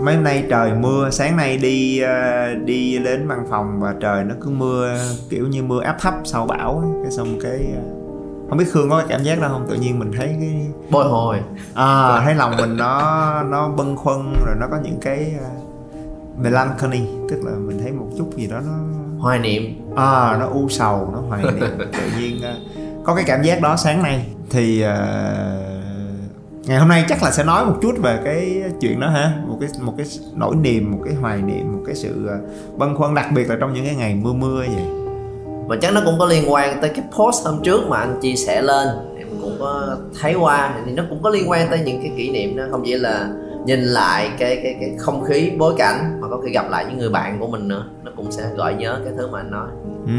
mấy hôm nay trời mưa sáng nay đi ờ, đi đến văn phòng và trời nó cứ mưa kiểu như mưa áp thấp sau bão cái xong cái ờ, không biết khương có cảm giác đó không? Tự nhiên mình thấy cái bồi hồi. À thấy lòng mình nó nó bâng khuâng rồi nó có những cái melancholy tức là mình thấy một chút gì đó nó hoài niệm. À nó u sầu nó hoài niệm. Tự nhiên có cái cảm giác đó sáng nay. Thì uh, ngày hôm nay chắc là sẽ nói một chút về cái chuyện đó ha. Một cái một cái nỗi niềm một cái hoài niệm một cái sự ờ, băn khoăn đặc biệt là trong những cái ngày mưa mưa vậy. Và chắc nó cũng có liên quan tới cái post hôm trước mà anh chia sẻ lên. Em cũng có thấy qua thì nó cũng có liên quan tới những cái kỷ niệm đó. Không chỉ là nhìn lại cái cái cái không khí bối cảnh mà có khi gặp lại những người bạn của mình nữa. Nó cũng sẽ gợi nhớ cái thứ mà anh nói. Ừ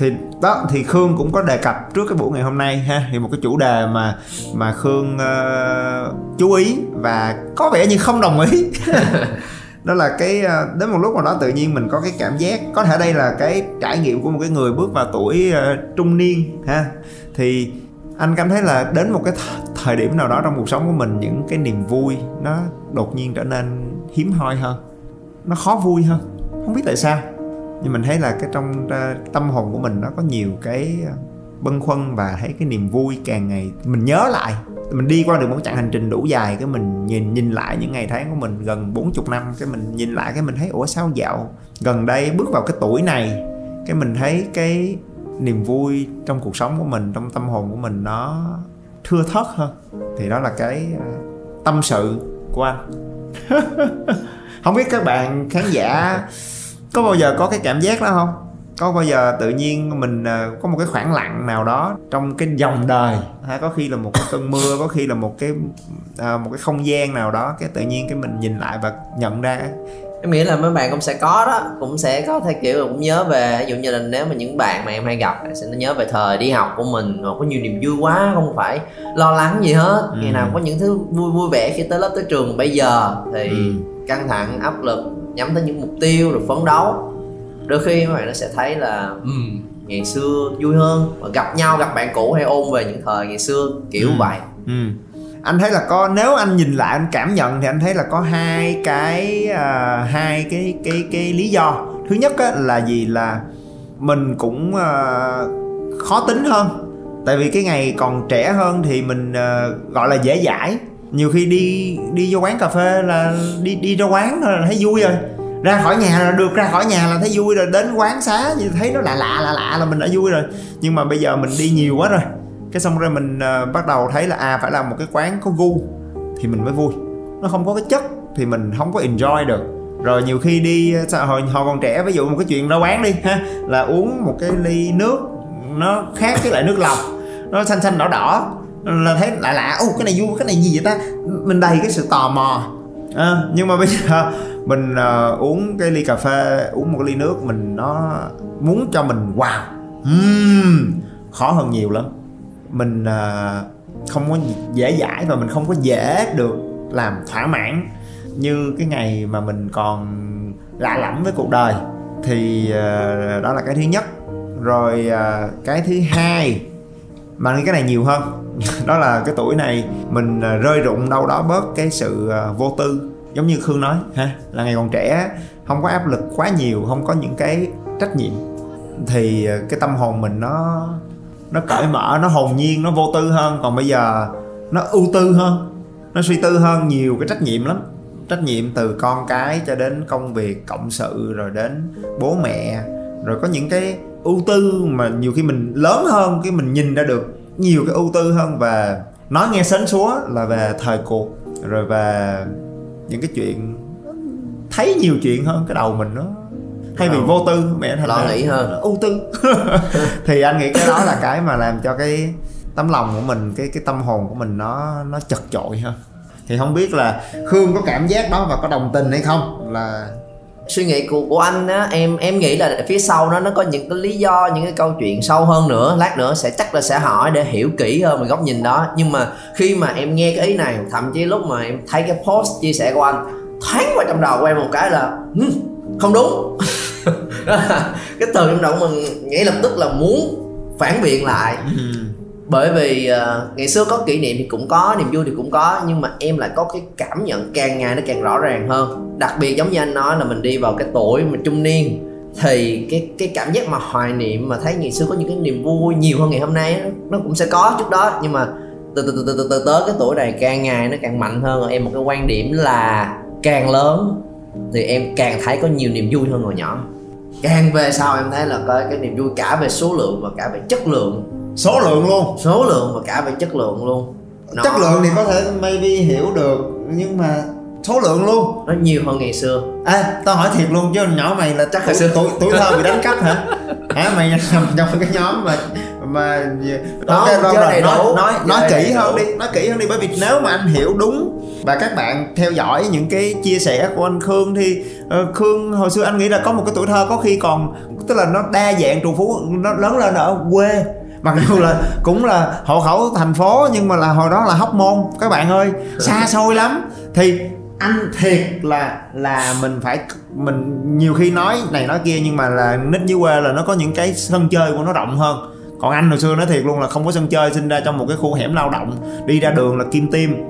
thì đó thì khương cũng có đề cập trước cái buổi ngày hôm nay ha. Thì một cái chủ đề mà mà khương uh, chú ý và có vẻ như không đồng ý. Đó là cái uh, đến một lúc nào đó tự nhiên mình có cái cảm giác có thể đây là cái trải nghiệm của một cái người bước vào tuổi uh, trung niên ha. Thì anh cảm thấy là đến một cái th- thời điểm nào đó trong cuộc sống của mình những cái niềm vui nó đột nhiên trở nên hiếm hoi hơn nó khó vui hơn. Không biết tại sao nhưng mình thấy là cái trong à, tâm hồn của mình nó có nhiều cái à, bâng khuâng và thấy cái niềm vui càng ngày. Mình nhớ lại, mình đi qua được một chặng hành trình đủ dài cái mình nhìn nhìn lại những ngày tháng của mình gần 40 năm, cái mình nhìn lại cái mình thấy, ủa, sao dạo gần đây bước vào cái tuổi này? Cái mình thấy cái niềm vui trong cuộc sống của mình, trong tâm hồn của mình nó thưa thớt hơn. Thì đó là cái à, tâm sự của anh. Không biết các bạn khán giả có bao giờ có cái cảm giác đó không có bao giờ tự nhiên mình ờ, có một cái khoảng lặng nào đó trong cái dòng đời hay có khi là một cái cơn mưa có khi là một cái à, một cái không gian nào đó cái tự nhiên cái mình nhìn lại và nhận ra em nghĩ là mấy bạn cũng sẽ có đó cũng sẽ có thể kiểu cũng nhớ về ví dụ như là nếu mà những bạn mà em hay gặp sẽ nhớ về thời đi học của mình có nhiều niềm vui quá không phải lo lắng gì hết ừ. ngày nào có những thứ vui vui vẻ khi tới lớp tới trường bây giờ thì ừ. căng thẳng áp lực nhắm tới những mục tiêu rồi phấn đấu. Đôi khi các bạn nó sẽ thấy là um, ngày xưa vui hơn. Và gặp nhau gặp bạn cũ hay ôn về những thời ngày xưa kiểu ừ. vậy. ừ. anh thấy là có nếu anh nhìn lại anh cảm nhận thì anh thấy là có hai cái uh, hai cái cái cái lý do. Thứ nhất á, là gì? Là mình cũng uh, khó tính hơn. Tại vì cái ngày còn trẻ hơn thì mình uh, gọi là dễ dãi nhiều khi đi đi vô quán cà phê là đi đi ra quán thôi là thấy vui rồi. Ra khỏi nhà là được ra khỏi nhà là thấy vui rồi. Đến quán xá thì thấy nó lạ lạ lạ lạ là mình đã vui rồi. Nhưng mà bây giờ mình đi nhiều quá rồi. Cái xong rồi mình uh, bắt đầu thấy là à phải là một cái quán có gu thì mình mới vui. Nó không có cái chất thì mình không có enjoy được. Rồi nhiều khi đi ờ, hồi hồi còn trẻ ví dụ một cái chuyện ra quán đi ha là uống một cái ly nước nó khác với lại nước lọc. Nó xanh xanh đỏ đỏ là thấy lạ lạ ô cái này vui cái này gì vậy ta? Mình đầy cái sự tò mò. À, nhưng mà bây giờ mình uh, uống cái ly cà phê uống một cái ly nước mình nó muốn cho mình wow. Uhm, khó hơn nhiều lắm. Mình uh, không có dễ dãi và mình không có dễ được làm thỏa mãn như cái ngày mà mình còn lạ lẫm với cuộc đời. Thì uh, đó là cái thứ nhất. Rồi uh, cái thứ hai mà cái này nhiều hơn? đó là cái tuổi này mình à, rơi rụng đâu đó bớt cái sự à, vô tư, giống như khương nói, ha, là ngày còn trẻ, không có áp lực quá nhiều, không có những cái trách nhiệm. Thì à, cái tâm hồn mình nó nó cởi mở, nó hồn nhiên, nó vô tư hơn. Còn bây giờ nó ưu tư hơn, nó suy tư hơn nhiều cái trách nhiệm lắm. Trách nhiệm từ con cái cho đến công việc, cộng sự, rồi đến bố mẹ. Rồi có những cái ưu tư mà nhiều khi mình lớn hơn cái mình nhìn ra được nhiều cái ưu tư hơn và nói nghe sến súa là về thời cuộc rồi về những cái chuyện thấy nhiều chuyện hơn cái đầu mình nó thay vì vô tư mẹ thành lo nghĩ hơn. Ưu tư. Thì anh nghĩ cái đó là cái mà làm cho cái tấm lòng của mình cái cái tâm hồn của mình nó nó chật chội hơn. Thì không biết là khương có cảm giác đó và có đồng tình hay không là suy nghĩ của của anh á, em em nghĩ là phía sau nó nó có những cái lý do, những cái câu chuyện sâu hơn nữa, lát nữa sẽ chắc là sẽ hỏi để hiểu kỹ hơn về góc nhìn đó. Nhưng mà khi mà em nghe cái ý này, thậm chí lúc mà em thấy cái post chia sẻ của anh, thoáng vào trong đầu của em một cái là không đúng. Cái từ trong đầu mình, ngay lập tức là muốn phản biện lại. Ừ bởi vì uh, ngày xưa có kỷ niệm thì cũng có niềm vui thì cũng có nhưng mà em lại có cái cảm nhận càng ngày nó càng rõ ràng hơn. Đặc biệt giống như anh nói là mình đi vào cái tuổi mà trung niên thì cái cái cảm giác mà hoài niệm mà thấy ngày xưa có những cái niềm vui nhiều hơn ngày hôm nay nó cũng sẽ có trước đó. Nhưng mà từ từ từ từ từ, từ tới cái tuổi này càng ngày nó càng mạnh hơn rồi em một cái quan điểm là càng lớn thì em càng thấy có nhiều niềm vui hơn hồi nhỏ. Càng về sau em thấy là có cái niềm vui cả về số lượng và cả về chất lượng số lượng luôn. Số lượng và cả về chất lượng luôn. Nó, chất lượng thì có thể maybe hiểu được nhưng mà số lượng luôn. Nó nhiều hơn ngày xưa. À tao hỏi thiệt luôn chứ nhỏ mày là chắc hồi xưa- tuổi tuổi thơ bị đánh cắp hả? Hả mày nằm trong cái nhóm mà mà Đó, Ok, rồi, rồi, nói đủ, nói nói kỹ đầy hơn đủ. đi nói kỹ hơn đi bởi vì nếu mà anh hiểu đúng và các bạn theo dõi những cái chia sẻ của anh Khương thì ờ, Khương hồi xưa anh nghĩ là có một cái tuổi thơ có khi còn tức là nó đa dạng trù phú nó lớn lên ở quê mặc dù là cũng là hộ khẩu thành phố, nhưng mà là hồi đó là hóc môn. Các bạn ơi, xa xôi lắm. Thì anh thiệt là là mình phải, mình nhiều khi nói này nói kia, nhưng mà là nít dưới quê là nó có những cái sân chơi của nó rộng hơn. Còn anh hồi xưa nói thiệt luôn là không có sân chơi, sinh ra trong một cái khu hẻm lao động, đi ra đường là kim tim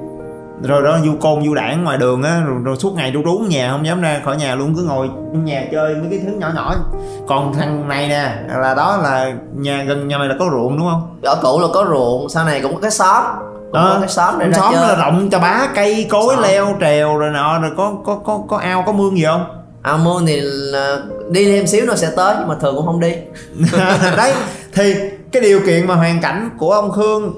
rồi đó du côn du đảng ngoài đường á rồi, rồi suốt ngày trú ở nhà không dám ra khỏi nhà luôn cứ ngồi trong nhà chơi mấy cái thứ nhỏ nhỏ. Còn thằng này nè là đó là nhà gần nhà mày là có ruộng đúng không? Ở cũ là có ruộng sau này cũng có cái xóm cũng có cái xóm để xóm chơi. là rộng cho bá cây cối Xóm. leo trèo rồi nọ rồi có có có có ao có mương gì không? Ao mương thì là đi thêm xíu nữa sẽ tới nhưng mà thường cũng không đi. Đấy thì cái điều kiện mà hoàn cảnh của ông Khương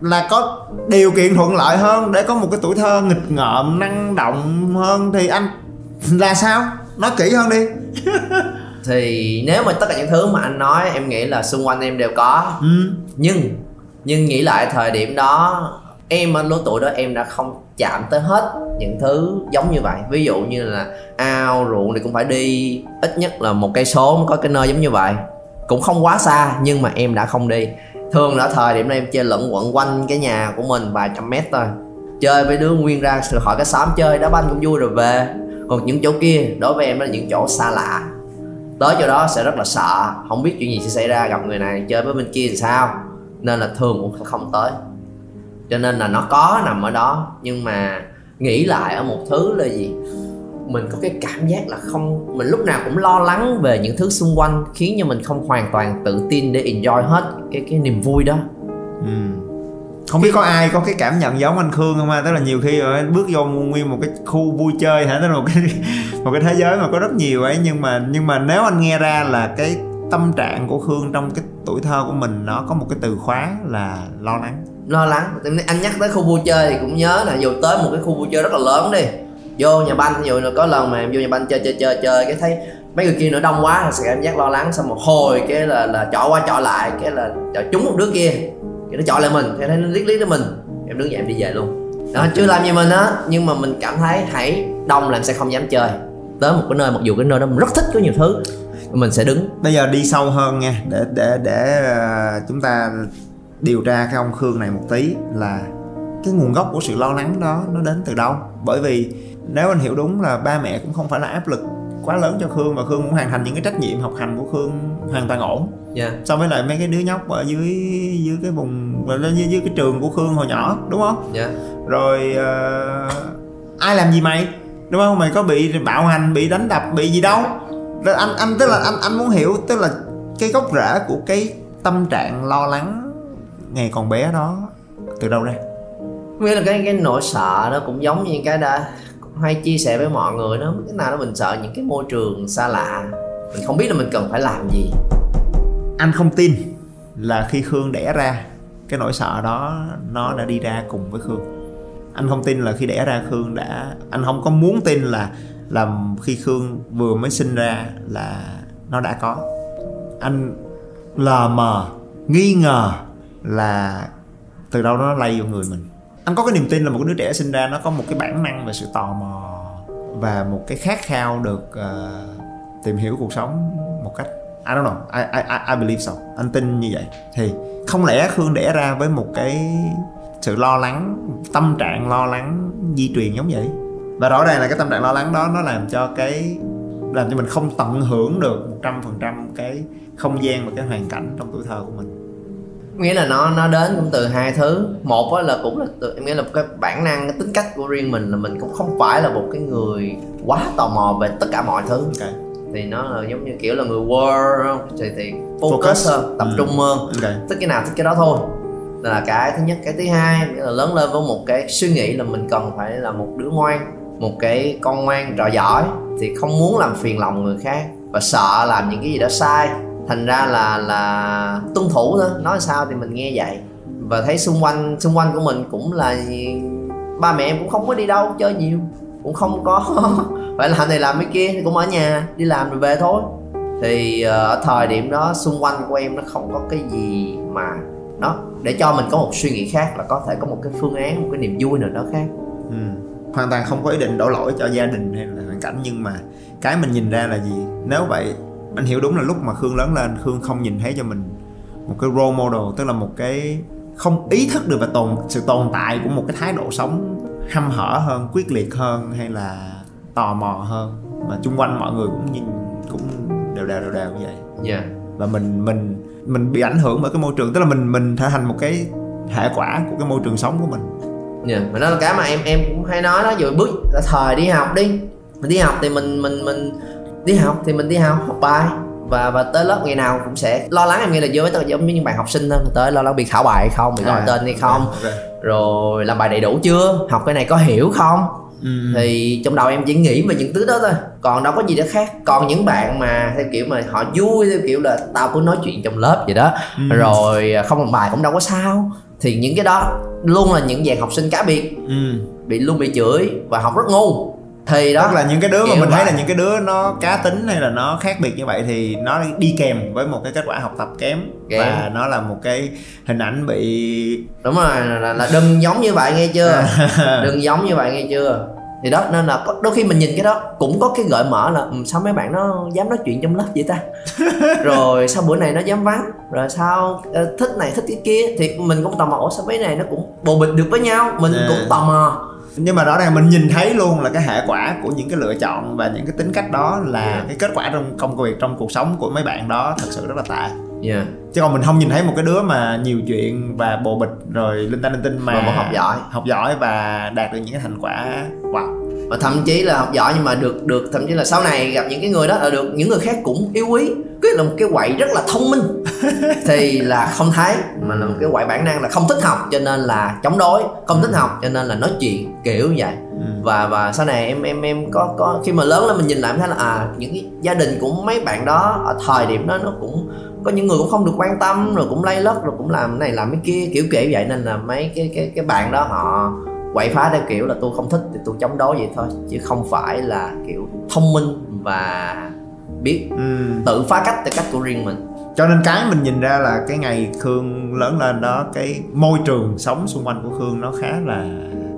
là có điều kiện thuận lợi hơn để có một cái tuổi thơ nghịch ngợm năng động hơn thì anh là sao? Nói kỹ hơn đi. Thì nếu mà tất cả những thứ mà anh nói em nghĩ là xung quanh em đều có. Ừ. nhưng nhưng nghĩ lại thời điểm đó em ở lứa tuổi đó em đã không chạm tới hết những thứ giống như vậy. Ví dụ như là ao ruộng thì cũng phải đi ít nhất là một cây số mới có cái nơi giống như vậy cũng không quá xa, nhưng mà em đã không đi. Thường ở thời điểm đó em chơi lẫn quẩn quanh cái nhà của mình vài trăm mét thôi. Chơi với đứa nguyên ra khỏi hỏi cái xóm chơi, đá banh cũng vui rồi về. Còn những chỗ kia, đối với em đó là những chỗ xa lạ. Tới chỗ đó sẽ rất là sợ, không biết chuyện gì sẽ xảy ra, gặp người này chơi với bên kia thì sao. Nên là thường cũng không tới. Cho nên là nó có nằm ở đó, nhưng mà nghĩ lại ở một thứ là gì? Mình có cái cảm giác là không mình lúc nào cũng lo lắng về những thứ xung quanh khiến cho mình không hoàn toàn tự tin để enjoy hết cái cái niềm vui đó. Ừ. không biết có ai có cái cảm nhận giống anh Khương không ha? Tức là nhiều khi rồi anh bước vô nguyên một cái khu vui chơi hả? Tức là một cái một cái thế giới mà có rất nhiều ấy. Nhưng mà nhưng mà nếu anh nghe ra là cái tâm trạng của Khương trong cái tuổi thơ của mình nó có một cái từ khóa là lo lắng. Lo lắng. Anh nhắc tới khu vui chơi thì cũng nhớ là dù tới một cái khu vui chơi rất là lớn đi vô nhà banh ví dụ là có lần mà em vô nhà banh chơi chơi chơi chơi cái thấy mấy người kia nữa đông quá là sẽ cảm giác lo lắng xong một hồi cái là là chọi qua chọi lại cái là chọi trúng một đứa kia. Cái nó chọi lại mình thì thấy nó liếc liếc tới mình. Em đứng dậy em đi về luôn. Đó chưa làm gì mình á nhưng mà mình cảm thấy hãy đông là em sẽ không dám chơi. Tới một cái nơi mặc dù cái nơi đó mình rất thích có nhiều thứ mình sẽ đứng. Bây giờ đi sâu hơn nha để để để ờ, chúng ta điều tra cái ông Khương này một tí là cái nguồn gốc của sự lo lắng đó nó đến từ đâu? Bởi vì nếu anh hiểu đúng là ba mẹ cũng không phải là áp lực quá lớn cho Khương và Khương cũng hoàn thành những cái trách nhiệm học hành của Khương hoàn toàn ổn. Yeah. so với lại mấy cái đứa nhóc ở dưới dưới cái vùng dưới, dưới cái trường của Khương hồi nhỏ đúng không? Yeah. rồi ờ, ai làm gì mày? Đúng không? Mày có bị bạo hành bị đánh đập bị gì đâu. Rồi anh anh tức là anh anh muốn hiểu tức là cái gốc rễ của cái tâm trạng lo lắng ngày còn bé đó từ đâu ra? Nghĩa là cái cái nỗi sợ nó cũng giống như cái đã hay chia sẻ với mọi người đó, cái nào đó mình sợ những cái môi trường xa lạ. Mình không biết là mình cần phải làm gì. Anh không tin là khi khương đẻ ra, cái nỗi sợ đó nó đã đi ra cùng với khương. Anh không tin là khi đẻ ra khương đã, anh không có muốn tin là là khi khương vừa mới sinh ra là nó đã có. Anh lờ mờ, nghi ngờ là từ đâu nó lây vào người mình anh có cái niềm tin là một đứa trẻ sinh ra nó có một cái bản năng về sự tò mò và một cái khát khao được uh, tìm hiểu cuộc sống một cách I don't know I, I, I believe so. Anh tin như vậy. Thì không lẽ Khương đẻ ra với một cái sự lo lắng tâm trạng lo lắng di truyền giống vậy? Và rõ ràng là cái tâm trạng lo lắng đó nó làm cho cái làm cho mình không tận hưởng được một trăm phần trăm cái không gian và cái hoàn cảnh trong tuổi thơ của mình nghĩa là nó nó đến cũng từ hai thứ một là cũng là từ em nghĩ là cái bản năng cái tính cách của riêng mình là mình cũng không phải là một cái người quá tò mò về tất cả mọi thứ okay. thì nó là giống như kiểu là người war thì thì focus, focus. hơn tập ừ. trung hơn okay. thích cái nào thích cái đó thôi là cái thứ nhất cái thứ hai là lớn lên với một cái suy nghĩ là mình cần phải là một đứa ngoan một cái con ngoan trò giỏi thì không muốn làm phiền lòng người khác và sợ làm những cái gì đó sai thành ra là là tuân thủ thôi, nói sao thì mình nghe vậy. Và thấy xung quanh xung quanh của mình cũng là ba mẹ em cũng không có đi đâu chơi nhiều, cũng không có phải làm này làm cái kia, thì cũng ở nhà, đi làm rồi về thôi. Thì ờ, ở thời điểm đó xung quanh của em nó không có cái gì mà nó để cho mình có một suy nghĩ khác là có thể có một cái phương án, một cái niềm vui nào đó khác. Ừ. hoàn toàn không có ý định đổ lỗi cho gia đình hay là hoàn cảnh, nhưng mà cái mình nhìn ra là gì? Nếu vậy anh hiểu đúng là lúc mà khương lớn lên khương không nhìn thấy cho mình một cái role model tức là một cái không ý thức được về tồn sự tồn tại của một cái thái độ sống hăm hở hơn quyết liệt hơn hay là tò mò hơn mà chung quanh mọi người cũng nhìn cũng đều đều đều đều như vậy yeah. và mình mình mình bị ảnh hưởng bởi cái môi trường tức là mình mình trở thành một cái hệ quả của cái môi trường sống của mình dạ yeah. mà đó là cái mà em em cũng hay nói đó rồi bước thời đi học đi mình đi học thì mình mình mình đi học thì mình đi học học bài. Và và tới lớp ngày nào cũng sẽ lo lắng em nghĩ là với tất giống như những bạn học sinh thôi. Tới lo lắng bị khảo bài hay không bị gọi à, tên hay không. okay, okay. rồi làm bài đầy đủ chưa? Học cái này có hiểu không? Ừ. thì trong đầu em chỉ nghĩ về những thứ đó thôi. Còn đâu có gì đó khác. Còn những bạn mà theo kiểu mà họ vui theo kiểu là tao cứ nói chuyện trong lớp vậy đó. Ừ. rồi không làm bài cũng đâu có sao. Thì những cái đó luôn là những dạng học sinh cá biệt. Ừ. bị luôn bị chửi và học rất ngu thì đó Tức là những cái đứa mà mình thấy là những cái đứa nó cá tính hay là nó khác biệt như vậy thì nó đi kèm với một cái kết quả học tập kém, kém. và nó là một cái hình ảnh bị đúng rồi là, là đừng giống như vậy nghe chưa? Đừng giống như vậy nghe chưa? Thì đó nên là đôi khi mình nhìn cái đó cũng có cái gợi mở là ừ, sao mấy bạn nó dám nói chuyện trong lớp vậy ta? Rồi sao bữa này nó dám vắng rồi sao uh, thích này thích cái kia thì mình cũng tò mò sao mấy này nó cũng bồ bịch được với nhau? Mình yeah. cũng tò mò nhưng mà rõ ràng mình nhìn thấy luôn là cái hệ quả của những cái lựa chọn và những cái tính cách đó là yeah. cái kết quả trong công việc trong cuộc sống của mấy bạn đó thật sự rất là tệ yeah. chứ còn mình không nhìn thấy một cái đứa mà nhiều chuyện và bồ bịch rồi linh tinh linh tinh mà vẫn học giỏi học giỏi và đạt được những cái thành quả wow và thậm chí là học giỏi nhưng mà được được thậm chí là sau này gặp những cái người đó là được những người khác cũng yêu quý. Cái là một cái quậy rất là thông minh. Thì là không thấy mà là một cái quậy bản năng là không thích học cho nên là chống đối không thích học cho nên là nói chuyện kiểu vậy. Ừ. và và sau này em em em có có khi mà lớn lên mình nhìn lại em thấy là à những cái gia đình của mấy bạn đó ở thời điểm đó nó cũng có những người cũng không được quan tâm rồi cũng lay lất rồi cũng làm này làm cái kia kiểu kiểu vậy. Nên là mấy cái cái cái bạn đó họ quậy phá theo kiểu là tôi không thích thì tôi chống đối vậy thôi chứ không phải là kiểu thông minh và biết ừ. tự phá cách theo cách của riêng mình. Cho nên cái mình nhìn ra là cái ngày khương lớn lên đó cái môi trường sống xung quanh của khương nó khá là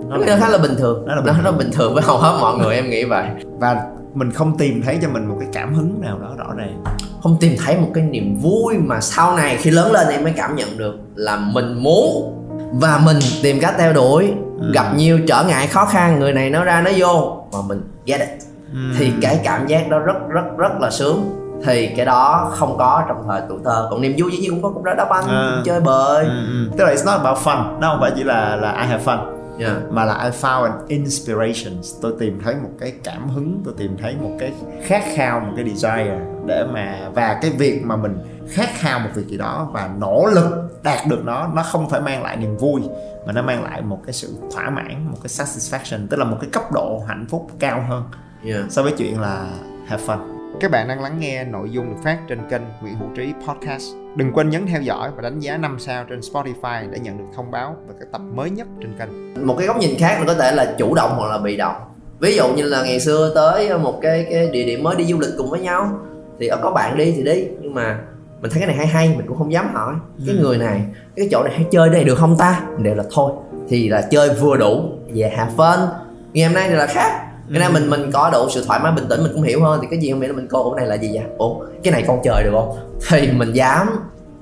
nó, nó khá là bình thường. Nó là bình, nó, thường. nó bình thường với hầu hết mọi người em nghĩ vậy. Và mình không tìm thấy cho mình một cái cảm hứng nào đó rõ ràng. Không tìm thấy một cái niềm vui mà sau này khi lớn lên em mới cảm nhận được là mình muốn và mình tìm cách theo đuổi ừ. gặp nhiều trở ngại khó khăn người này nói ra nói vô mà mình get it ừ. thì cái cảm giác đó rất rất rất là sướng thì cái đó không có trong thời tuổi thơ còn niềm vui dĩ nhiên cũng có cũng đã đá banh à. chơi bời ừ, ừ. tức là it's not about fun nó không phải chỉ là là I have fun yeah. mà là I found an inspiration tôi tìm thấy một cái cảm hứng tôi tìm thấy một cái khát khao một cái desire để mà và cái việc mà mình khát khao một việc gì đó và nỗ lực đạt được nó nó không phải mang lại niềm vui mà nó mang lại một cái sự thỏa mãn một cái satisfaction tức là một cái cấp độ hạnh phúc cao hơn yeah. so với chuyện là have fun các bạn đang lắng nghe nội dung được phát trên kênh Nguyễn Hữu Trí Podcast. Đừng quên nhấn theo dõi và đánh giá 5 sao trên Spotify để nhận được thông báo về các tập mới nhất trên kênh. Một cái góc nhìn khác là có thể là chủ động hoặc là bị động. Ví dụ như là ngày xưa tới một cái cái địa điểm mới đi du lịch cùng với nhau thì có bạn đi thì đi nhưng mà mình thấy cái này hay hay mình cũng không dám hỏi. Cái ừ. người này cái chỗ này hay chơi đây được không ta? Đều là thôi. Thì là chơi vừa đủ về hạ phân ngày hôm nay thì là khác. Cái nên mình mình có đủ sự thoải mái bình tĩnh mình cũng hiểu hơn. Thì cái gì không biết là mình cô cái này là gì vậy? Ủa cái này con trời được không? Thì mình dám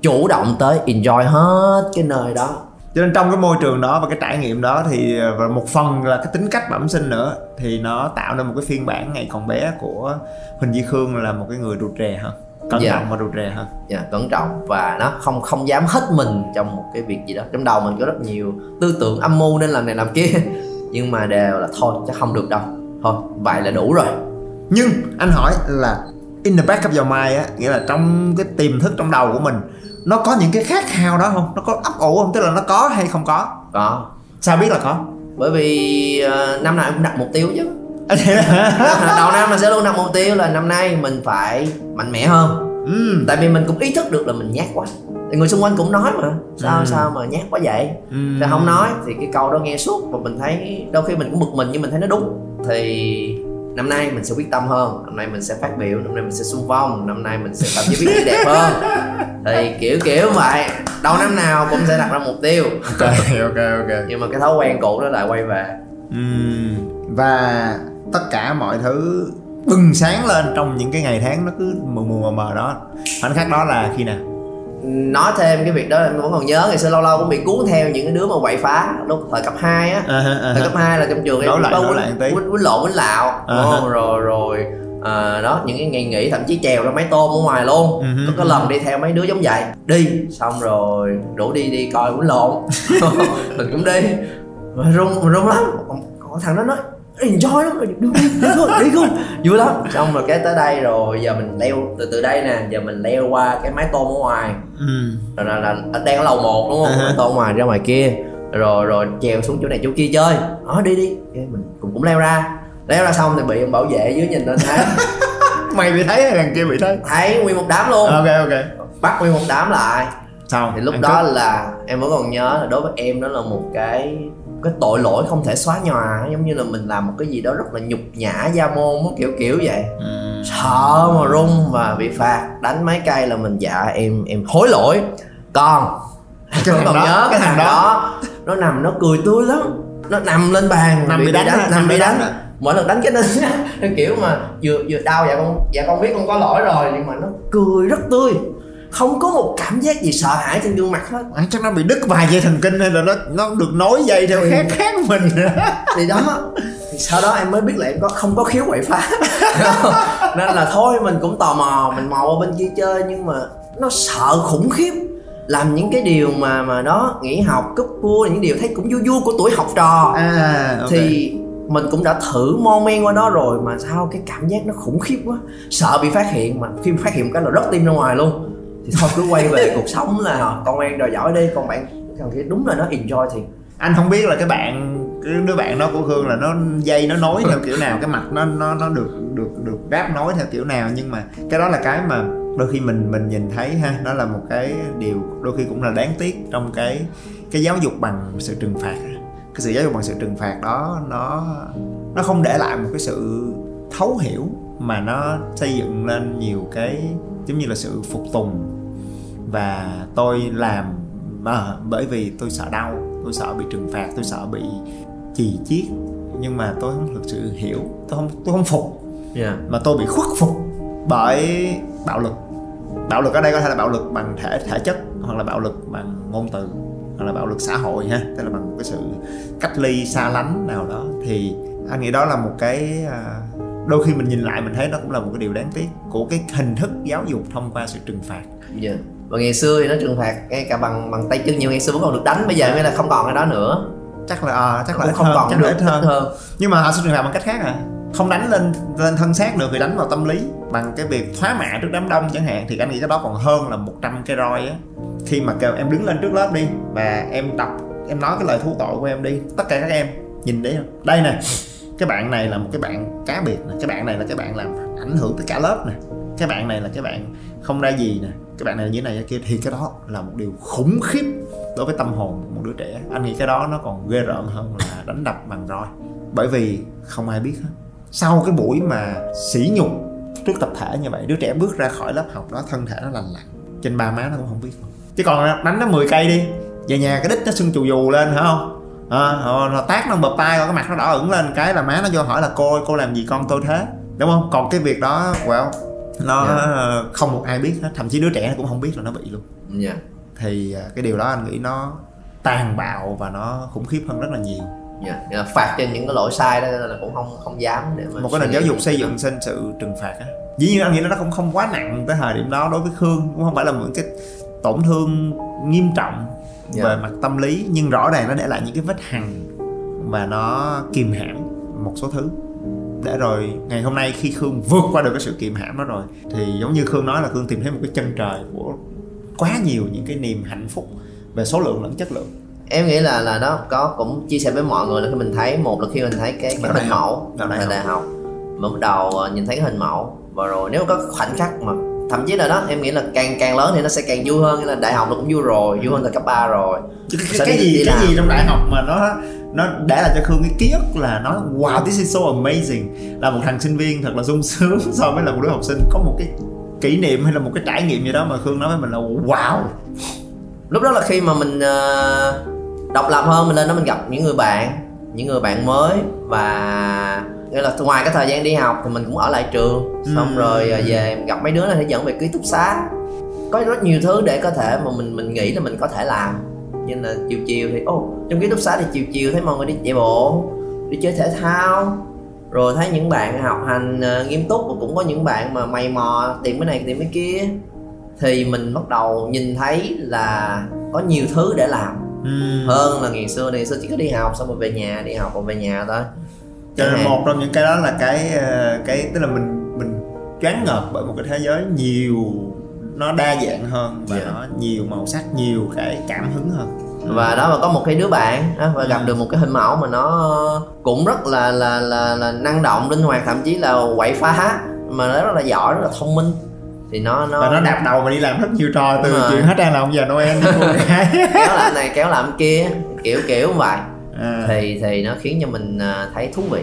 chủ động tới enjoy hết cái nơi đó. Cho nên trong cái môi trường đó và cái trải nghiệm đó thì và một phần là cái tính cách bẩm sinh nữa thì nó tạo nên một cái phiên bản ngày còn bé của Huỳnh Di Khương là một cái người rụt rè hơn cẩn Dạ. trọng và rụt rè hơn dạ, cẩn trọng và nó không không dám hết mình trong một cái việc gì đó. Trong đầu mình có rất nhiều tư tưởng âm mưu nên làm này làm kia. Nhưng mà đều là thôi chắc không được đâu. Thôi vậy là đủ rồi. Nhưng anh hỏi là in the back of your mind á nghĩa là trong cái tiềm thức trong đầu của mình nó có những cái khát khao đó không? Nó có ấp ủ không? Tức là nó có hay không có? Có. Sao biết là có? Bởi vì ờ, năm nào em cũng đặt mục tiêu chứ đầu năm mình sẽ luôn đặt mục tiêu là năm nay mình phải mạnh mẽ hơn. Ừm, tại vì mình cũng ý thức được là mình nhát quá. Thì người xung quanh cũng nói mà sao Ừ. sao mà nhát quá vậy? Ừm. Sao không nói thì cái câu đó nghe suốt và mình thấy đôi khi mình cũng bực mình nhưng mình thấy nó đúng. Thì năm nay mình sẽ quyết tâm hơn năm nay mình sẽ phát biểu năm nay mình sẽ xung phong năm nay mình sẽ làm cho viết đẹp hơn. Thì kiểu kiểu vậy. Đầu năm nào cũng sẽ đặt ra mục tiêu. Ok ok ok. Nhưng mà cái thói quen cũ đó lại quay về. Ừm, và tất cả mọi thứ bừng sáng lên trong những cái ngày tháng nó cứ mù mù mờ mờ đó. Khoảnh khắc đó là khi nào? Nói thêm cái việc đó em vẫn còn nhớ ngày xưa lâu lâu cũng bị cuốn theo những cái đứa mà quậy phá lúc thời cấp 2 á. Ha, à, thời cấp 2 là trong trường em lại, có quýnh- quýnh lộn quýnh lạo. Ha. rồi rồi. À, đó những cái ngày nghỉ thậm chí trèo ra máy tôm ở ngoài luôn. Hứ, có cái ừ. lần đi theo mấy đứa giống vậy. Đi xong rồi rủ đi đi coi quýnh lộn mình cũng đi. Mà rung rung lắm. Còn thằng đó nói enjoy lắm rồi đi đi thôi đi thôi vui lắm. Xong rồi cái tới đây rồi giờ mình leo từ từ đây nè giờ mình leo qua cái mái tôm ở ngoài. Ừm, rồi là, là, đang ở lầu một đúng không? À ha. uh tô ngoài ra ngoài kia. Rồi rồi trèo xuống chỗ này chỗ kia chơi. Đó đi đi. Cái mình cũng cũng leo ra. Leo ra xong thì bị ông bảo vệ dưới nhìn lên thấy. Mày bị thấy hay thằng kia bị thấy? Thấy nguyên một đám luôn. Ok ok. Bắt nguyên một đám lại. Xong thì lúc ăn đó cướp. là em vẫn còn nhớ là đối với em đó là một cái cái tội lỗi không thể xóa nhòa giống như là mình làm một cái gì đó rất là nhục nhã gia môn kiểu kiểu vậy. Ừm, sợ mà run và bị phạt đánh mấy cây là mình dạ em em hối lỗi. Còn Cái vẫn thằng còn đó, nhớ cái thằng đó. nó nằm nó cười tươi lắm. Nó nằm lên bàn Nằm bị đánh á, nằm nằm bị bị đánh. đánh mỗi lần đánh cái nên nó kiểu mà vừa vừa đau dạ con dạ con biết con có lỗi rồi nhưng mà nó cười rất tươi không có một cảm giác gì sợ hãi trên gương mặt hết. À, chắc nó bị đứt vài dây thần kinh hay là nó nó được nối dây theo khác khác mình. thì đó. Thì sau đó em mới biết là em có không có khiếu quậy phá nên là thôi mình cũng tò mò mình mò qua bên kia chơi nhưng mà nó sợ khủng khiếp. Làm những cái điều mà mà đó nghỉ học cúp cua những điều thấy cũng vui vui của tuổi học trò. À ok. thì mình cũng đã thử mon men qua đó rồi mà sao cái cảm giác nó khủng khiếp quá. Sợ bị phát hiện mà khi phát hiện một cái là rớt tim ra ngoài luôn thì thôi cứ quay về cuộc sống là con ngoan đòi giỏi đi còn bạn thằng kia đúng là nó enjoy thì anh không biết là cái bạn cái đứa bạn đó của Hương là nó dây nó nối theo kiểu nào cái mặt nó nó nó được được được ráp nối theo kiểu nào. Nhưng mà cái đó là cái mà đôi khi mình mình nhìn thấy ha nó là một cái điều đôi khi cũng là đáng tiếc trong cái cái giáo dục bằng sự trừng phạt cái sự giáo dục bằng sự trừng phạt đó nó nó không để lại một cái sự thấu hiểu mà nó xây dựng lên nhiều cái giống như là sự phục tùng và tôi làm mà bởi vì tôi sợ đau tôi sợ bị trừng phạt tôi sợ bị chì chiết. Nhưng mà tôi không thực sự hiểu tôi không tôi không phục. Yeah. mà tôi bị khuất phục bởi bạo lực. Bạo lực ở đây có thể là bạo lực bằng thể thể chất hoặc là bạo lực bằng ngôn từ hoặc là bạo lực xã hội ha tức là bằng một cái sự cách ly xa lánh nào đó. Thì anh nghĩ đó là một cái à, đôi khi mình nhìn lại mình thấy đó cũng là một cái điều đáng tiếc của cái hình thức giáo dục thông qua sự trừng phạt. Dạ. Và ngày xưa thì nó trừng phạt ngay cả bằng bằng tay chân nhưng ngày xưa vẫn còn được đánh. Bây giờ mới là không còn cái đó nữa. Chắc là à, chắc là không hơn, còn chắc được. là ít hơn. Hơn. Nhưng mà họ sẽ trừng phạt bằng cách khác à? Không đánh lên lên thân xác được thì đánh vào tâm lý. Bằng cái việc thoá mạ trước đám đông chẳng hạn thì anh nghĩ cái đó còn hơn là 100 cái roi á. Khi mà kêu em đứng lên trước lớp đi và em đọc em nói cái lời thú tội của em đi. Tất cả các em nhìn đấy không đây nè cái bạn này là một cái bạn cá biệt nè. Cái bạn này là cái bạn làm ảnh hưởng tới cả lớp nè cái bạn này là cái bạn không ra gì nè. Cái bạn này là như này như kia. Thì cái đó là một điều khủng khiếp đối với tâm hồn của một đứa trẻ. Anh nghĩ cái đó nó còn ghê rợn hơn là đánh đập bằng roi. Bởi vì không ai biết hết. Sau cái buổi mà sỉ nhục trước tập thể như vậy đứa trẻ bước ra khỏi lớp học đó thân thể nó lành lặn. Trên ba má nó cũng không biết. Luôn chứ còn đánh nó 10 cây đi. Về nhà cái đít nó sưng chù dù lên phải không? À, nó tát nó bập tay rồi cái mặt nó đỏ ửng lên. Cái là má nó vô hỏi là cô cô làm gì con tôi thế? Đúng không? Còn cái việc đó well nó Dạ. không một ai biết hết thậm chí đứa trẻ nó cũng không biết là nó bị luôn. Dạ. Thì à, cái điều đó anh nghĩ nó tàn bạo và nó khủng khiếp hơn rất là nhiều. Dạ. Nghĩa là phạt cho những cái lỗi sai đó là cũng không không dám để mà một cái nền giáo dục xây dựng trên sự trừng phạt á. Dĩ nhiên anh nghĩ nó không không quá nặng tới thời điểm đó đối với khương cũng không phải là một cái tổn thương nghiêm trọng Dạ. về mặt tâm lý nhưng rõ ràng nó để lại những cái vết hằn và nó kìm hãm một số thứ để rồi ngày hôm nay khi khương vượt qua được cái sự kìm hãm đó rồi thì giống như khương nói là khương tìm thấy một cái chân trời của quá nhiều những cái niềm hạnh phúc về số lượng lẫn chất lượng. Em nghĩ là là nó có cũng chia sẻ với mọi người là khi mình thấy một là khi mình thấy cái, cái đại hình mẫu đại học. đại học bắt đầu ờ, nhìn thấy cái hình mẫu. Và rồi nếu có khoảnh khắc mà thậm chí là đó em nghĩ là càng càng lớn thì nó sẽ càng vui hơn. Nghĩa là đại học nó cũng vui rồi vui hơn là cấp 3 rồi. Cái, cái, cái gì cái gì trong đại học mà nó nó để lại cho khương cái ký ức là nó wow this is so amazing. Là một thằng sinh viên thật là sung sướng so với là một đứa học sinh. Có một cái kỷ niệm hay là một cái trải nghiệm gì đó mà khương nói với mình là wow. Lúc đó là khi mà mình ờ, độc lập hơn mình lên đó mình gặp những người bạn những người bạn mới và nghĩa là ngoài cái thời gian đi học thì mình cũng ở lại trường. Xong Ừ. rồi ờ, về gặp mấy đứa này thì dẫn về ký túc xá. Có rất nhiều thứ để có thể mà mình mình nghĩ là mình có thể làm như là chiều chiều thì ô trong ký túc xá thì chiều chiều thấy mọi người đi chạy bộ đi chơi thể thao. Rồi thấy những bạn học hành ờ, nghiêm túc và cũng có những bạn mà mày mò tìm cái này tìm cái kia. Thì mình bắt đầu nhìn thấy là có nhiều thứ để làm. Ừm. hơn là ngày xưa ngày xưa chỉ có đi học xong rồi về nhà đi học rồi về nhà thôi. Cho nên một trong những cái đó là cái ờ, cái tức là mình mình choáng ngợp bởi một cái thế giới nhiều nó đa dạng hơn và Dạ. nó nhiều màu sắc nhiều cái cảm hứng hơn. Và đó mà có một cái đứa bạn đó, và gặp Ừ. được một cái hình mẫu mà nó cũng rất là là là, là năng động linh hoạt thậm chí là quậy phá mà nó rất là giỏi rất là thông minh. Thì nó nó, và nó đạp đầu mà đi làm rất nhiều trò từ chuyện hết đang là ông già Noel cô gái kéo làm này kéo làm kia kiểu kiểu vậy. À. thì thì nó khiến cho mình à, thấy thú vị.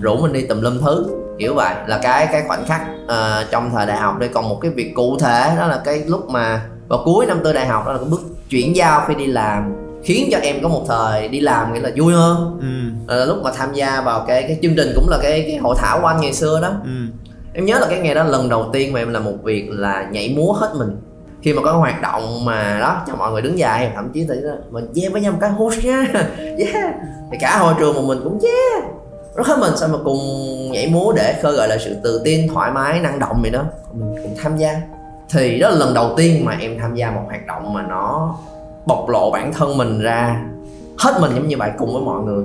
Rủ mình đi tùm lum thứ kiểu vậy là cái cái khoảnh khắc à, trong thời đại học đây còn một cái việc cụ thể đó là cái lúc mà vào cuối năm tư đại học đó là cái bước chuyển giao khi đi làm khiến cho em có một thời đi làm nghĩa là vui hơn. Ừ. là lúc mà tham gia vào cái cái chương trình cũng là cái cái hội thảo của anh ngày xưa đó. Ừ. em nhớ là cái ngày đó lần đầu tiên mà em làm một việc là nhảy múa hết mình. Khi mà có hoạt động mà đó cho mọi người đứng dậy thậm chí đó, mình yeah với nhau một cái hút nha. Yeah. Thì cả hội trường mà mình cũng yeah rất hết mình sao mà cùng nhảy múa để khơi gợi là sự tự tin, thoải mái, năng động vậy đó. Mình cùng tham gia. Thì đó là lần đầu tiên mà em tham gia một hoạt động mà nó bộc lộ bản thân mình ra. Hết mình giống như vậy cùng với mọi người.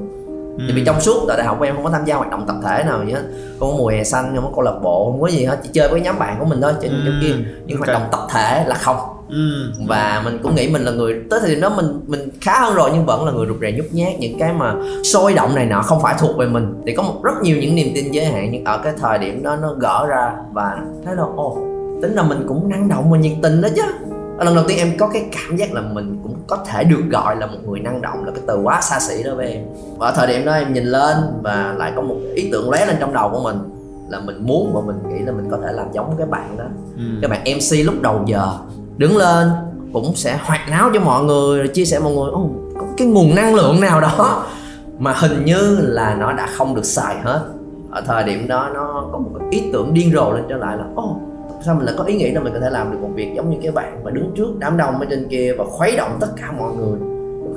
Ừ. vì trong suốt tại đại học của em không có tham gia hoạt động tập thể nào gì hết. Không có mùa hè xanh không có câu lạc bộ không có gì hết. Chỉ chơi với nhóm bạn của mình thôi trên Ừ, trong kia. Nhưng ok. hoạt động tập thể là không. Ừ. và mình cũng nghĩ mình là người tới thời điểm đó mình mình khá hơn rồi nhưng vẫn là người rụt rè nhút nhát. Những cái mà sôi động này nọ không phải thuộc về mình. Thì có một rất nhiều những niềm tin giới hạn nhưng ở cái thời điểm đó nó gỡ ra và thấy là ồ tính là mình cũng năng động và nhiệt tình đó chứ lần đầu tiên em có cái cảm giác là mình cũng có thể được gọi là một người năng động là cái từ quá xa xỉ đó với em. Và ở thời điểm đó em nhìn lên và lại có một ý tưởng lóe lên trong đầu của mình là mình muốn và mình nghĩ là mình có thể làm giống cái bạn đó. Ừ. các bạn MC lúc đầu giờ đứng lên cũng sẽ hoạt náo cho mọi người chia sẻ mọi người "Ồ, có cái nguồn năng lượng nào đó mà hình như là nó đã không được xài hết. Ở thời điểm đó nó có một cái ý tưởng điên rồ lên trở lại là ô sao mình lại có ý nghĩ là mình có thể làm được một việc giống như cái bạn mà đứng trước đám đông ở trên kia và khuấy động tất cả mọi người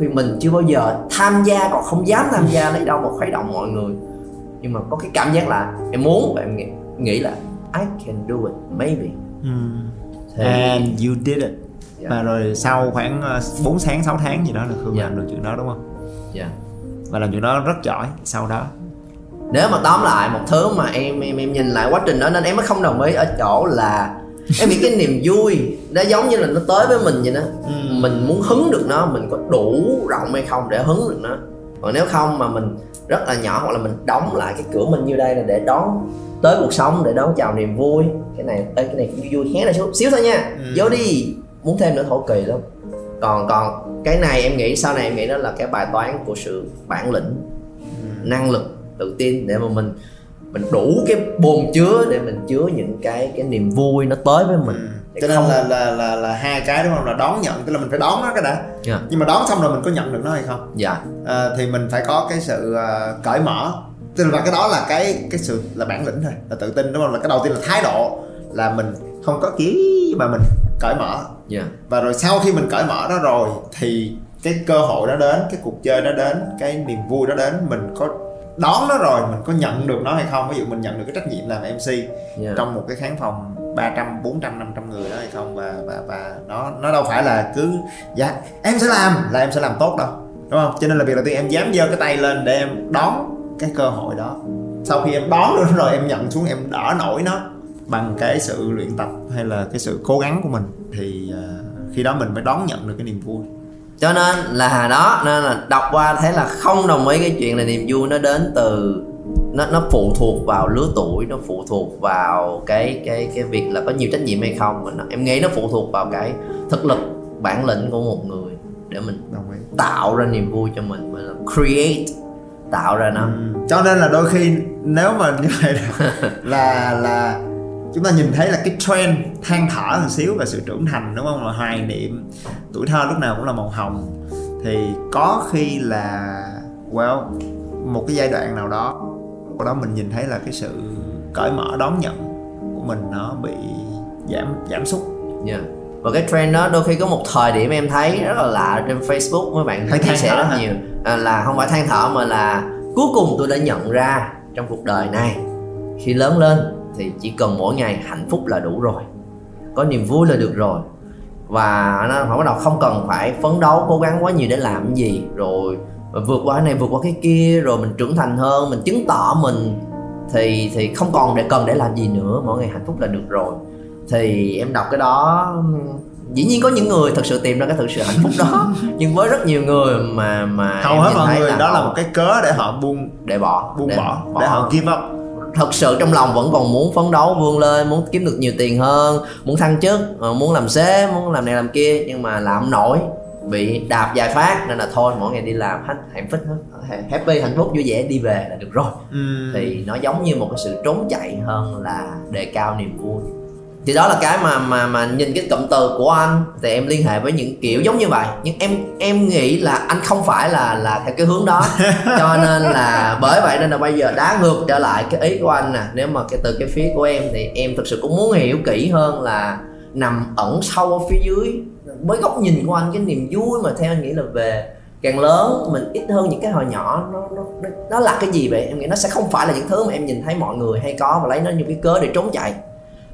khi mình chưa bao giờ tham gia còn không dám tham gia lấy đâu mà khuấy động mọi người nhưng mà có cái cảm giác là em muốn và em nghĩ, nghĩ là I can do it maybe Ừ. thì And you did it Dạ. và rồi sau khoảng ờ, 4 tháng 6 tháng gì đó là Khương Dạ. làm được chuyện đó đúng không dạ. và làm chuyện đó rất giỏi sau đó nếu mà tóm lại một thứ mà em em em nhìn lại quá trình đó nên em mới không đồng ý ở chỗ là em nghĩ cái niềm vui nó giống như là nó tới với mình vậy đó. Ừ. mình muốn hứng được nó mình có đủ rộng hay không để hứng được nó. Còn nếu không mà mình rất là nhỏ hoặc là mình đóng lại cái cửa mình như đây là để đón tới cuộc sống để đón chào niềm vui. Cái này ê, cái này cũng vui vui hé ra xíu, xíu thôi nha. Ừ. vô đi. Muốn thêm nữa thổ kỳ lắm. Còn còn cái này em nghĩ sau này em nghĩ đó là cái bài toán của sự bản lĩnh năng lực tự tin để mà mình mình đủ cái bồn chứa để mình chứa những cái cái niềm vui nó tới với mình. Để cho nên không- là, là là là hai cái đúng không? Là đón nhận tức là mình phải đón nó cái đã. Dạ. nhưng mà đón xong rồi mình có nhận được nó hay không? Dạ. À, thì mình phải có cái sự à, cởi mở. Tức là cái đó là cái cái sự là bản lĩnh thôi là tự tin đúng không? Là cái đầu tiên là thái độ là mình không có ký mà mình cởi mở. Dạ. Và rồi sau khi mình cởi mở đó rồi thì cái cơ hội đó đến cái cuộc chơi đó đến cái niềm vui đó đến mình có đón nó rồi mình có nhận được nó hay không? Ví dụ mình nhận được cái trách nhiệm làm MC dạ. trong một cái khán phòng 300, 400, 500 người đó hay không? Và và và nó nó đâu phải là cứ dạ em sẽ làm là em sẽ làm tốt đâu đúng không? Cho nên là việc đầu tiên em dám giơ cái tay lên để em đón cái cơ hội đó. Sau khi em đón được nó rồi em nhận xuống em đỡ nổi nó bằng cái sự luyện tập hay là cái sự cố gắng của mình thì à, khi đó mình mới đón nhận được cái niềm vui cho nên là đó nên là đọc qua thấy là không đồng ý cái chuyện là niềm vui nó đến từ nó nó phụ thuộc vào lứa tuổi nó phụ thuộc vào cái cái cái việc là có nhiều trách nhiệm hay không Mà nó, em nghĩ nó phụ thuộc vào cái thực lực bản lĩnh của một người để mình tạo ra niềm vui cho mình mình là create tạo ra nó Ừ. cho nên là đôi khi nếu mà như vậy là, là chúng ta nhìn thấy là cái trend than thở một xíu về sự trưởng thành đúng không? Là hoài niệm. Tuổi thơ lúc nào cũng là màu hồng. Thì có khi là well một cái giai đoạn nào đó lúc đó mình nhìn thấy là cái sự cởi mở đón nhận của mình nó bị giảm giảm sút. Dạ. Và cái trend đó đôi khi có một thời điểm em thấy rất là lạ trên Facebook mấy bạn Hay chia sẻ rất hả? nhiều. À, là không phải than thở mà là cuối cùng tôi đã nhận ra trong cuộc đời này khi lớn lên thì chỉ cần mỗi ngày hạnh phúc là đủ rồi. Có niềm vui là được rồi. Và nó không bắt đầu không cần phải phấn đấu cố gắng quá nhiều để làm cái gì. Rồi vượt qua cái này vượt qua cái kia rồi mình trưởng thành hơn mình chứng tỏ mình thì thì không còn để cần để làm gì nữa. Mỗi ngày hạnh phúc là được rồi. Thì em đọc cái đó dĩ nhiên có những người thật sự tìm ra cái thực sự hạnh phúc đó. Nhưng với rất nhiều người mà mà hầu hết mọi người đó là họ một cái cớ để họ buông để bỏ buông để bỏ. để họ give up thật sự trong lòng vẫn còn muốn phấn đấu vươn lên muốn kiếm được nhiều tiền hơn muốn thăng chức ờ, muốn làm sếp muốn làm này làm kia nhưng mà làm nổi bị đạp vài phát nên là thôi mỗi ngày đi làm hết hạnh phúc hết happy hạnh phúc vui vẻ đi về là được rồi Ừm. thì nó giống như một cái sự trốn chạy hơn là đề cao niềm vui thì đó là cái mà mà mà nhìn cái cụm từ của anh. Thì em liên hệ với những kiểu giống như vậy. Nhưng em em nghĩ là anh không phải là là theo cái hướng đó. Cho nên là bởi vậy nên là bây giờ đá ngược trở lại cái ý của anh nè. Nếu mà cái từ cái phía của em thì em thực sự cũng muốn hiểu kỹ hơn là nằm ẩn sâu ở phía dưới. Với góc nhìn của anh cái niềm vui mà theo anh nghĩ là về càng lớn mình ít hơn những cái hồi nhỏ nó nó nó, nó là cái gì vậy? Em nghĩ nó sẽ không phải là những thứ mà em nhìn thấy mọi người hay có và lấy nó như cái cớ để trốn chạy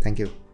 Thank you.